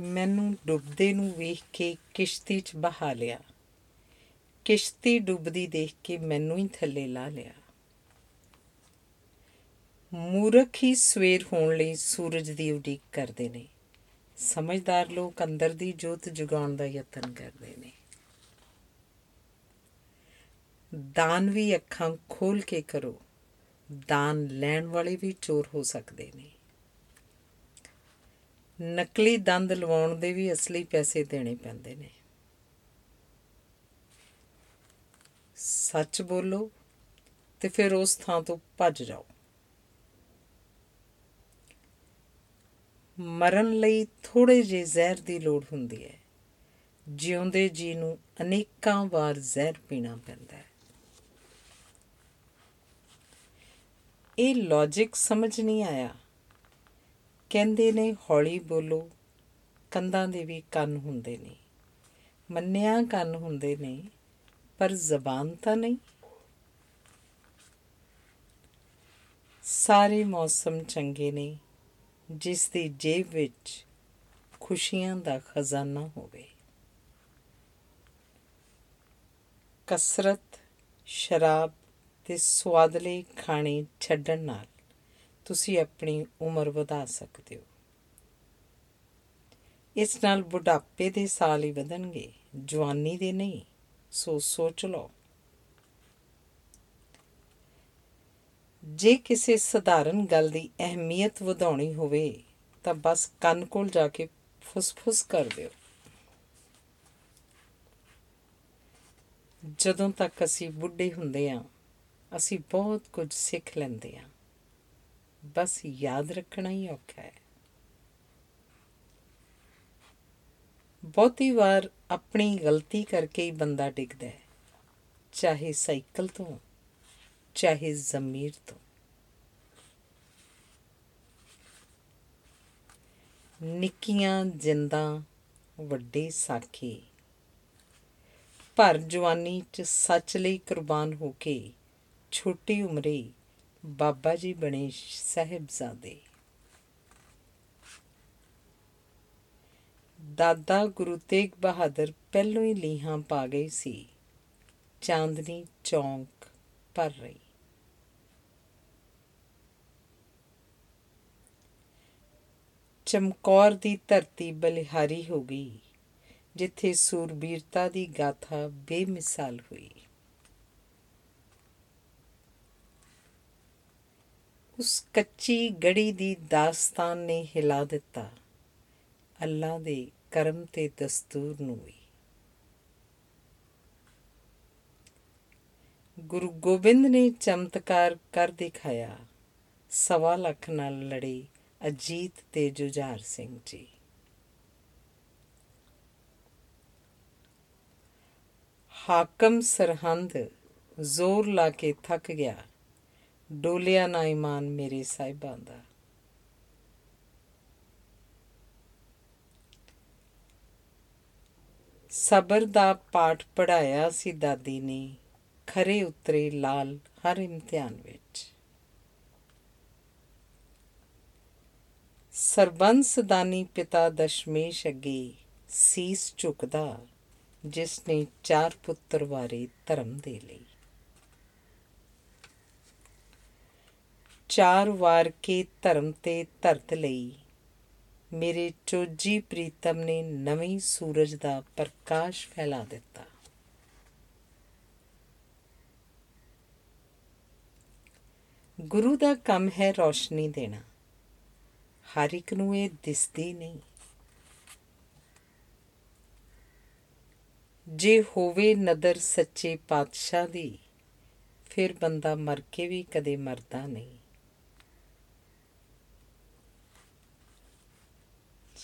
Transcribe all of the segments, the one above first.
ਮੈਨੂੰ ਡੁੱਬਦੇ ਨੂੰ ਵੇਖ ਕੇ ਕਿਸ਼ਤੀ 'ਚ ਬਹਾ ਲਿਆ। ਕਿਸ਼ਤੀ ਡੁੱਬਦੀ ਦੇਖ ਕੇ ਮੈਨੂੰ ਹੀ ਥੱਲੇ ਲਾ ਲਿਆ। ਮੂਰਖ ਹੀ ਸਵੇਰ ਹੋਣ ਲਈ ਸੂਰਜ ਦੀ ਉਡੀਕ ਕਰਦੇ ਨੇ। ਸਮਝਦਾਰ ਲੋਕ ਅੰਦਰ ਦੀ ਜੋਤ ਜਗਾਉਣ ਦਾ ਯਤਨ ਕਰਦੇ ਨੇ। ਦਾਨ ਵੀ ਅੱਖਾਂ ਖੋਲ ਕੇ ਕਰੋ। ਦਾਨ ਲੈਣ ਵਾਲੇ ਵੀ ਚੋਰ ਹੋ ਸਕਦੇ ਨੇ। ਨਕਲੀ ਦੰਦ ਲਵਾਉਣ ਦੇ ਵੀ ਅਸਲੀ ਪੈਸੇ ਦੇਣੇ ਪੈਂਦੇ ਨੇ। ਸੱਚ ਬੋਲੋ ਤੇ ਫਿਰ ਉਸ ਥਾਂ ਤੋਂ ਭੱਜ ਜਾਓ। ਮਰਨ ਲਈ ਥੋੜੇ ਜਿਹੇ ਜ਼ਹਿਰ ਦੀ ਲੋੜ ਹੁੰਦੀ ਹੈ। ਜਿਉਂਦੇ ਜੀ ਨੂੰ ਅਨੇਕਾਂ ਵਾਰ ਜ਼ਹਿਰ ਪੀਣਾ ਪੈਂਦਾ ਹੈ। ਇਹ ਲੌਜੀਕ ਸਮਝ ਨਹੀਂ ਆਇਆ। ਕਹਿੰਦੇ ਨੇ ਹੌਲੀ ਬੋਲੋ ਕੰਦਾਂ ਦੇ ਵੀ ਕੰਨ ਹੁੰਦੇ ਨੇ। ਮੰਨਿਆ ਕੰਨ ਹੁੰਦੇ ਨੇ, ਪਰ ਜ਼ਬਾਨ ਤਾਂ ਨਹੀਂ। ਸਾਰੇ ਮੌਸਮ ਚੰਗੇ ਨੇ, ਜਿਸ ਦੀ ਜੇਬ ਵਿੱਚ ਖੁਸ਼ੀਆਂ ਦਾ ਖਜ਼ਾਨਾ ਹੋਵੇ। ਕਸਰਤ, ਸ਼ਰਾਬ ਤੇ ਸਵਾਦਲੇ ਖਾਣੇ ਛੱਡਣ ਨਾਲ ਤੁਸੀਂ ਆਪਣੀ ਉਮਰ ਵਧਾ ਸਕਦੇ ਹੋ। ਇਸ ਨਾਲ ਬੁਢਾਪੇ ਦੇ ਸਾਲ ਹੀ ਵਧਣਗੇ, ਜਵਾਨੀ ਦੇ ਨਹੀਂ, ਸੋ ਸੋਚ ਲਓ। ਜੇ ਕਿਸੇ ਸਧਾਰਨ ਗੱਲ ਦੀ ਅਹਿਮੀਅਤ ਵਧਾਉਣੀ ਹੋਵੇ, ਤਾਂ ਬਸ ਕੰਨ ਕੋਲ ਜਾ ਕੇ ਫੁੱਸ-ਫੁੱਸ ਕਰ ਦਿਓ। ਜਦੋਂ ਤੱਕ ਅਸੀਂ ਬੁੱਢੇ ਹੁੰਦੇ ਹਾਂ, ਅਸੀਂ ਬਹੁਤ ਕੁਝ ਸਿੱਖ ਲੈਂਦੇ ਹਾਂ। ਬਸ ਯਾਦ ਰੱਖਣਾ ਹੀ ਔਖਾ ਹੈ। ਬਹੁਤੀ ਵਾਰ ਆਪਣੀ ਗਲਤੀ ਕਰਕੇ ਹੀ ਬੰਦਾ ਡਿੱਗਦਾ ਹੈ, ਚਾਹੇ ਸਾਈਕਲ ਤੋਂ, ਚਾਹੇ ਜ਼ਮੀਰ ਤੋਂ। ਨਿੱਕੀਆਂ ਜਿੰਦਾਂ ਵੱਡੇ ਸਾਖੀ, ਭਰ ਜਵਾਨੀ ਚ ਸੱਚ ਲਈ ਕੁਰਬਾਨ ਹੋ ਕੇ ਛੋਟੀ ਉਮਰੇ ਬਾਬਾ ਜੀ ਬਣੇ ਸਹਿਬਜ਼ਾਦੇ। ਦਾਦਾ ਗੁਰੂ ਤੇਗ ਬਹਾਦਰ ਪਹਿਲੋਂ ਹੀ ਲੀਹਾਂ ਪਾ ਗਈ ਸੀ। ਚਾਂਦਨੀ ਚੌਂਕ ਭਰ ਰਹੀ। ਚਮਕੌਰ ਦੀ ਧਰਤੀ ਬਲਿਹਾਰੀ ਹੋ ਗਈ, ਜਿੱਥੇ ਸੂਰਬੀਰਤਾ ਦੀ ਗਾਥਾ ਬੇਮਿਸਾਲ ਹੋਈ। ਉਸ ਕੱਚੀ ਗੜੀ ਦੀ ਦਾਸਤਾਨ ਨੇ ਹਿਲਾ ਦਿੱਤਾ। ਅੱਲਾ ਦੇ ਕਰਮ ਤੇ ਦਸਤੂਰ ਨੂੰ ਵੀ। ਗੁਰੂ ਗੋਬਿੰਦ ਨੇ ਚਮਤਕਾਰ ਕਰ ਦਿਖਾਇਆ। ਸਵਾ ਲੱਖ ਨਾਲ ਲੜੇ ਅਜੀਤ ਤੇ ਜੁਝਾਰ ਸਿੰਘ ਜੀ। ਹਾਕਮ ਸਰਹੰਦ ਜ਼ੋਰ ਲਾ ਕੇ ਥੱਕ ਗਿਆ। ਡੋਲਿਆ ਨਾ ਇਮਾਨ ਮੇਰੇ ਸਾਹਿਬਾਂ ਦਾ। ਸਬਰ ਦਾ ਪਾਠ ਪੜਾਇਆ ਸੀ ਦਾਦੀ ਨੇ, ਖਰੇ ਉਤਰੇ ਲਾਲ ਹਰ ਇਮਤਿਹਾਨ ਵਿੱਚ। ਸਰਬੰਸ ਦਾਨੀ ਪਿਤਾ ਦਸ਼ਮੇਸ਼ ਅੱਗੇ ਸੀਸ ਝੁਕਦਾ, ਜਿਸ ਨੇ ਚਾਰ ਪੁੱਤਰ ਵਾਰੇ ਧਰਮ ਦੇ ਲਈ ਚਾਰ ਵਾਰ ਕੇ ਧਰਮ ਤੇ ਧਰਤ ਲਈ। ਮੇਰੇ ਚੋਜੀ ਪ੍ਰੀਤਮ ਨੇ ਨਵੀਂ ਸੂਰਜ ਦਾ ਪ੍ਰਕਾਸ਼ ਫੈਲਾ ਦਿੱਤਾ। ਗੁਰੂ ਦਾ ਕੰਮ ਹੈ ਰੋਸ਼ਨੀ ਦੇਣਾ। ਹਰ ਇੱਕ ਨੂੰ ਇਹ ਦਿਸਦੀ ਨਹੀਂ। ਜੇ ਹੋਵੇ ਨਦਰ ਸੱਚੇ ਪਾਤਸ਼ਾਹ ਦੀ, ਫਿਰ ਬੰਦਾ ਮਰ ਕੇ ਵੀ ਕਦੇ ਮਰਦਾ ਨਹੀਂ।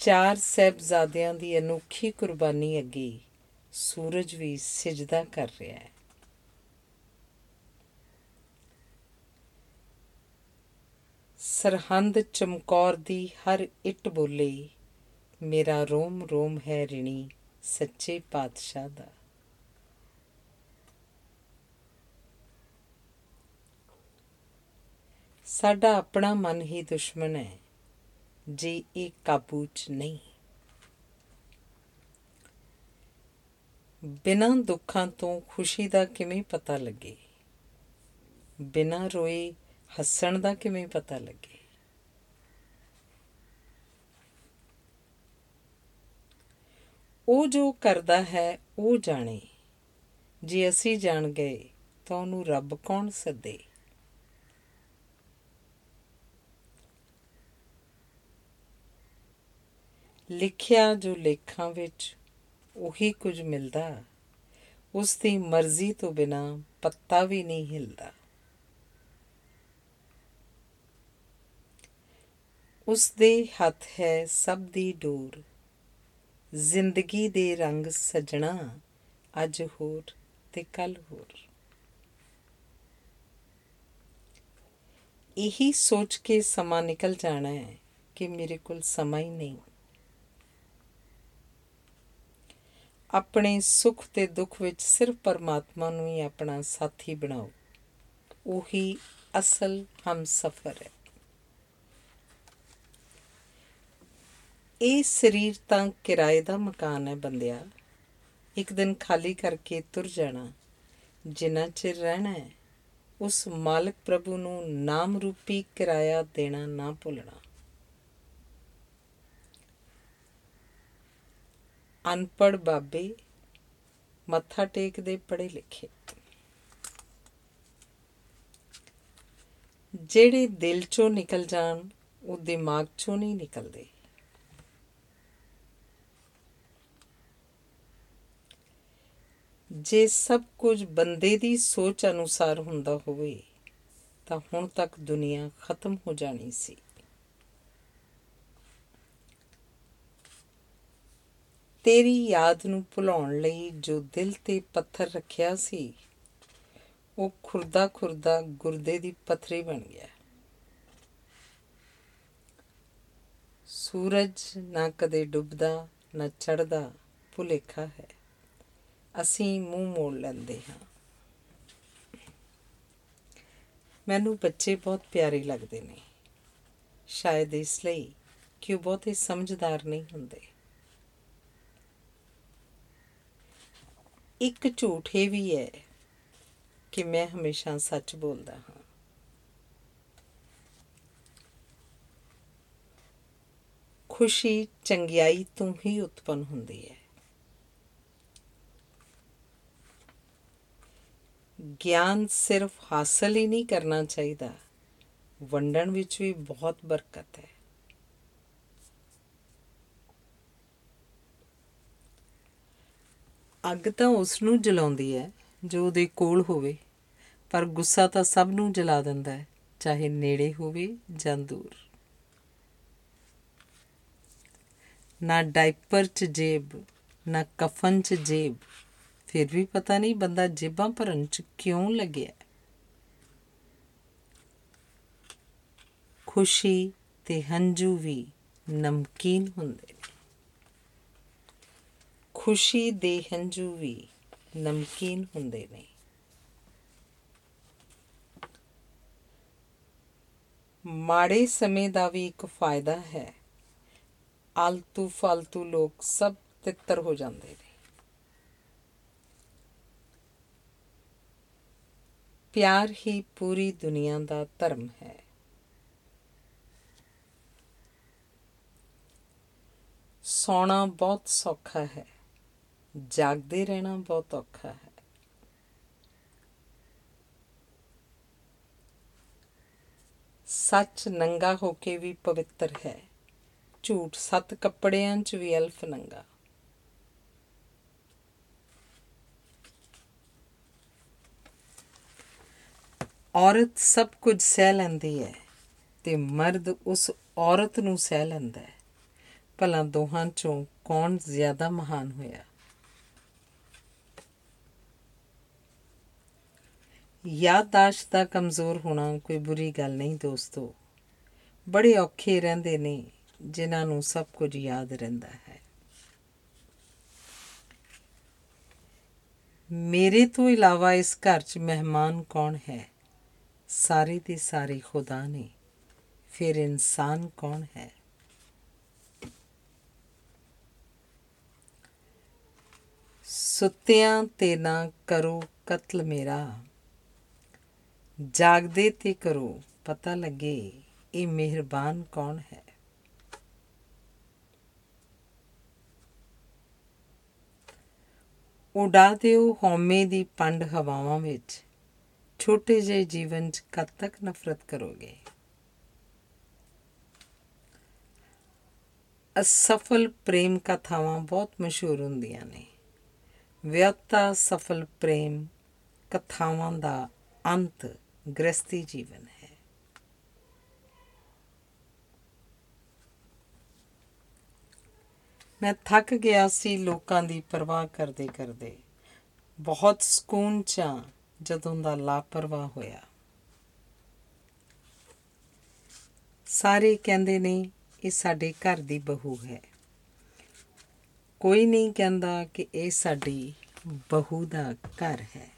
ਚਾਰ ਸਹਿਬਜ਼ਾਦਿਆਂ ਦੀ ਅਨੋਖੀ ਕੁਰਬਾਨੀ ਅੱਗੇ ਸੂਰਜ ਵੀ ਸਜਦਾ ਕਰ ਰਿਹਾ ਹੈ। ਸਰਹੰਦ ਚਮਕੌਰ ਦੀ ਹਰ ਇੱਟ ਬੋਲੇ, ਮੇਰਾ ਰੋਮ ਰੋਮ ਹੈ ਰਿਣੀ, ਸੱਚੇ ਪਾਤਸ਼ਾਹ ਦਾ। ਸਾਡਾ ਆਪਣਾ ਮਨ ਹੀ ਦੁਸ਼ਮਣ ਹੈ। ਜੇ ਇਹ ਕਾਬੂ 'ਚ ਨਹੀਂ। ਬਿਨਾਂ ਦੁੱਖਾਂ ਤੋਂ ਖੁਸ਼ੀ ਦਾ ਕਿਵੇਂ ਪਤਾ ਲੱਗੇ? ਬਿਨਾਂ ਰੋਏ ਹੱਸਣ ਦਾ ਕਿਵੇਂ ਪਤਾ ਲੱਗੇ? ਉਹ ਜੋ ਕਰਦਾ ਹੈ, ਉਹ ਜਾਣੇ। ਜੇ ਅਸੀਂ ਜਾਣ ਗਏ ਤਾਂ ਉਹਨੂੰ ਰੱਬ ਕੌਣ ਸੱਦੇ? ਲਿਖਿਆ ਜੋ ਲੇਖਾਂ ਵਿੱਚ ਉਹੀ ਕੁਝ ਮਿਲਦਾ, ਉਸ ਦੀ ਮਰਜ਼ੀ ਤੋਂ ਬਿਨਾ ਪੱਤਾ ਵੀ ਨਹੀਂ ਹਿਲਦਾ। ਉਸ ਦੇ ਹੱਥ ਹੈ ਸਭ ਦੀ ਡੋਰ, ਜ਼ਿੰਦਗੀ ਦੇ ਰੰਗ ਸਜਣਾ, ਅੱਜ ਹੋਰ ਤੇ ਕੱਲ ਹੋਰ। ਇਹੀ ਸੋਚ ਕੇ ਸਮਾਂ ਨਿਕਲ ਜਾਣਾ ਹੈ ਕਿ ਮੇਰੇ ਕੋਲ ਸਮਾਂ ਹੀ ਨਹੀਂ। ਆਪਣੇ ਸੁੱਖ ਤੇ ਦੁੱਖ ਵਿੱਚ ਸਿਰਫ ਪਰਮਾਤਮਾ ਨੂੰ ਹੀ ਆਪਣਾ ਸਾਥੀ ਬਣਾਓ। ਉਹੀ ਅਸਲ ਹਮਸਫਰ ਹੈ। ਇਹ ਸਰੀਰ ਤਾਂ ਕਿਰਾਏ ਦਾ ਮਕਾਨ ਹੈ ਬੰਦਿਆ। ਇੱਕ ਦਿਨ ਖਾਲੀ ਕਰਕੇ ਤੁਰ ਜਾਣਾ, ਜਿੰਨਾ ਚਿਰ ਰਹਿਣਾ ਹੈ, ਉਸ ਮਾਲਕ ਪ੍ਰਭੂ ਨੂੰ ਨਾਮ ਰੂਪੀ ਕਿਰਾਇਆ ਦੇਣਾ ਨਾ ਭੁੱਲਣਾ। ਅਨਪੜ ਬਾਬੇ ਮੱਥਾ ਟੇਕਦੇ ਪੜੇ ਲਿਖੇ। ਜਿਹੜੇ ਦਿਲ ਚੋਂ ਨਿਕਲ ਜਾਣ ਉਹ ਦਿਮਾਗ ਚੋਂ ਨਹੀਂ ਨਿਕਲਦੇ। ਜੇ ਸਭ ਕੁਝ ਬੰਦੇ ਦੀ ਸੋਚ ਅਨੁਸਾਰ ਹੁੰਦਾ ਹੋਵੇ, ਤਾਂ ਹੁਣ ਤੱਕ ਦੁਨੀਆ ਖਤਮ ਹੋ ਜਾਣੀ ਸੀ। ਤੇਰੀ ਯਾਦ ਨੂੰ ਭੁਲਾਉਣ ਲਈ ਜੋ ਦਿਲ ਤੇ ਪੱਥਰ ਰੱਖਿਆ ਸੀ, ਉਹ ਖੁਰਦਾ ਖੁਰਦਾ ਗੁਰਦੇ ਦੀ ਪਥਰੀ ਬਣ ਗਿਆ। ਸੂਰਜ ਨਾ ਕਦੇ ਡੁੱਬਦਾ, ਨਾ ਚੜਦਾ ਭੁਲੇਖਾ ਹੈ। ਅਸੀਂ ਮੂੰਹ ਮੋੜ ਲੈਂਦੇ ਹਾਂ। ਮੈਨੂੰ ਬੱਚੇ ਬਹੁਤ ਪਿਆਰੇ ਲੱਗਦੇ ਨੇ। ਸ਼ਾਇਦ ਇਸ ਲਈ ਕਿ ਉਹ ਬਹੁਤੇ ਸਮਝਦਾਰ ਨਹੀਂ ਹੁੰਦੇ। ਇੱਕ ਝੂਠ ਇਹ ਵੀ ਹੈ ਕਿ ਮੈਂ ਹਮੇਸ਼ਾ ਸੱਚ ਬੋਲਦਾ ਹਾਂ। ਖੁਸ਼ੀ, ਚੰਗਿਆਈ ਤੋਂ ਹੀ ਉਤਪਨ ਹੁੰਦੀ ਹੈ ਗਿਆਨ ਸਿਰਫ ਹਾਸਲ ਹੀ ਨਹੀਂ ਕਰਨਾ ਚਾਹੀਦਾ, ਵੰਡਣ ਵਿੱਚ ਵੀ ਬਹੁਤ ਬਰਕਤ ਹੈ ਅੱਗ ਤਾਂ ਉਸ ਨੂੰ ਜਲਾਉਂਦੀ ਹੈ, ਜੋ ਉਹਦੇ ਕੋਲ ਹੋਵੇ। ਪਰ ਗੁੱਸਾ ਤਾਂ ਸਭ ਨੂੰ ਜਲਾ ਦਿੰਦਾ ਹੈ, ਚਾਹੇ ਨੇੜੇ ਹੋਵੇ ਜਾਂ ਦੂਰ। ਨਾ ਡਾਈਪਰ 'ਚ ਜੇਬ, ਨਾ ਕਫਨ 'ਚ ਜੇਬ। ਫਿਰ ਵੀ ਪਤਾ ਨਹੀਂ ਬੰਦਾ ਜੇਬਾਂ ਭਰਨ 'ਚ ਕਿਉਂ ਲੱਗਿਆ ਖੁਸ਼ੀ ਤੇ ਹੰਝੂ ਵੀ ਨਮਕੀਨ ਹੁੰਦੇ। ਨੇ ਖੁਸ਼ੀ ਦੇ ਹੰਝੂ ਵੀ ਨਮਕੀਨ ਹੁੰਦੇ ਨੇ। ਮਾੜੇ ਸਮੇਂ ਦਾ ਵੀ ਇੱਕ ਫਾਇਦਾ ਹੈ। ਆਲਤੂ ਫਾਲਤੂ ਲੋਕ ਸਭ ਤਿੱਤਰ ਹੋ ਜਾਂਦੇ ਨੇ। ਪਿਆਰ ਹੀ ਪੂਰੀ ਦੁਨੀਆ ਦਾ ਧਰਮ ਹੈ। ਸੌਣਾ ਬਹੁਤ ਸੌਖਾ ਹੈ। ਜਾਗਦੇ ਰਹਿਣਾ ਬਹੁਤ ਔਖਾ ਹੈ। ਸੱਚ ਨੰਗਾ ਹੋ ਕੇ ਵੀ ਪਵਿੱਤਰ ਹੈ। ਝੂਠ ਸੱਤ ਕੱਪੜਿਆਂ 'ਚ ਵੀ ਅਲਫ ਨੰਗਾ। ਔਰਤ ਸਭ ਕੁਝ ਸਹਿ ਲੈਂਦੀ ਹੈ ਤੇ ਮਰਦ ਉਸ ਔਰਤ ਨੂੰ ਸਹਿ ਲੈਂਦਾ ਹੈ। ਭਲਾ ਦੋਹਾਂ ਚੋਂ ਕੌਣ ਜ਼ਿਆਦਾ ਮਹਾਨ ਹੋਇਆ? ਯਾਦਦਾਸ਼ਤ ਦਾ ਕਮਜ਼ੋਰ ਹੋਣਾ ਕੋਈ ਬੁਰੀ ਗੱਲ ਨਹੀਂ ਦੋਸਤੋ। ਬੜੇ ਔਖੇ ਰਹਿੰਦੇ ਨੇ, ਜਿਨ੍ਹਾਂ ਨੂੰ ਸਭ ਕੁਝ ਯਾਦ ਰਹਿੰਦਾ ਹੈ। ਮੇਰੇ ਤੋਂ ਇਲਾਵਾ ਇਸ ਘਰ 'ਚ ਮਹਿਮਾਨ ਕੌਣ ਹੈ? ਸਾਰੇ ਦੇ ਸਾਰੇ ਖੁਦਾ ਨੇ। ਫਿਰ ਇਨਸਾਨ ਕੌਣ ਹੈ? ਸੁੱਤਿਆਂ ਤੇ ਨਾ ਕਰੋ ਕਤਲ ਮੇਰਾ। ਜਾਗਦੇ ਤੇ ਕਰੋ, ਪਤਾ ਲੱਗੇ ਇਹ ਮਿਹਰਬਾਨ ਕੌਣ ਹੈ। ਉਡਾ ਦਿਓ ਹਉਮੈ ਦੀ ਪੰਡ ਹਵਾਵਾਂ ਵਿੱਚ, ਛੋਟੇ ਜਿਹੇ ਜੀਵਨ 'ਚ ਕਦ ਤੱਕ ਨਫ਼ਰਤ ਕਰੋਗੇ? ਅਸਫਲ ਪ੍ਰੇਮ ਕਥਾਵਾਂ ਬਹੁਤ ਮਸ਼ਹੂਰ ਹੁੰਦੀਆਂ ਨੇ। ਵਿਅਕਤਾ ਸਫਲ ਪ੍ਰੇਮ ਕਥਾਵਾਂ ਦਾ ਅੰਤ ਗ੍ਰਸਤੀ ਜੀਵਨ ਹੈ। ਮੈਂ ਥੱਕ ਗਿਆ ਸੀ ਲੋਕਾਂ ਦੀ ਪਰਵਾਹ ਕਰਦੇ ਕਰਦੇ। ਬਹੁਤ ਸਕੂਨ ਚ ਜਦੋਂ ਦਾ ਲਾਪਰਵਾਹ ਹੋਇਆ। ਸਾਰੇ ਕਹਿੰਦੇ ਨੇ, ਇਹ ਸਾਡੇ ਘਰ ਦੀ ਬਹੂ ਹੈ। ਕੋਈ ਨਹੀਂ ਕਹਿੰਦਾ ਕਿ ਇਹ ਸਾਡੀ ਬਹੂ ਦਾ ਘਰ ਹੈ।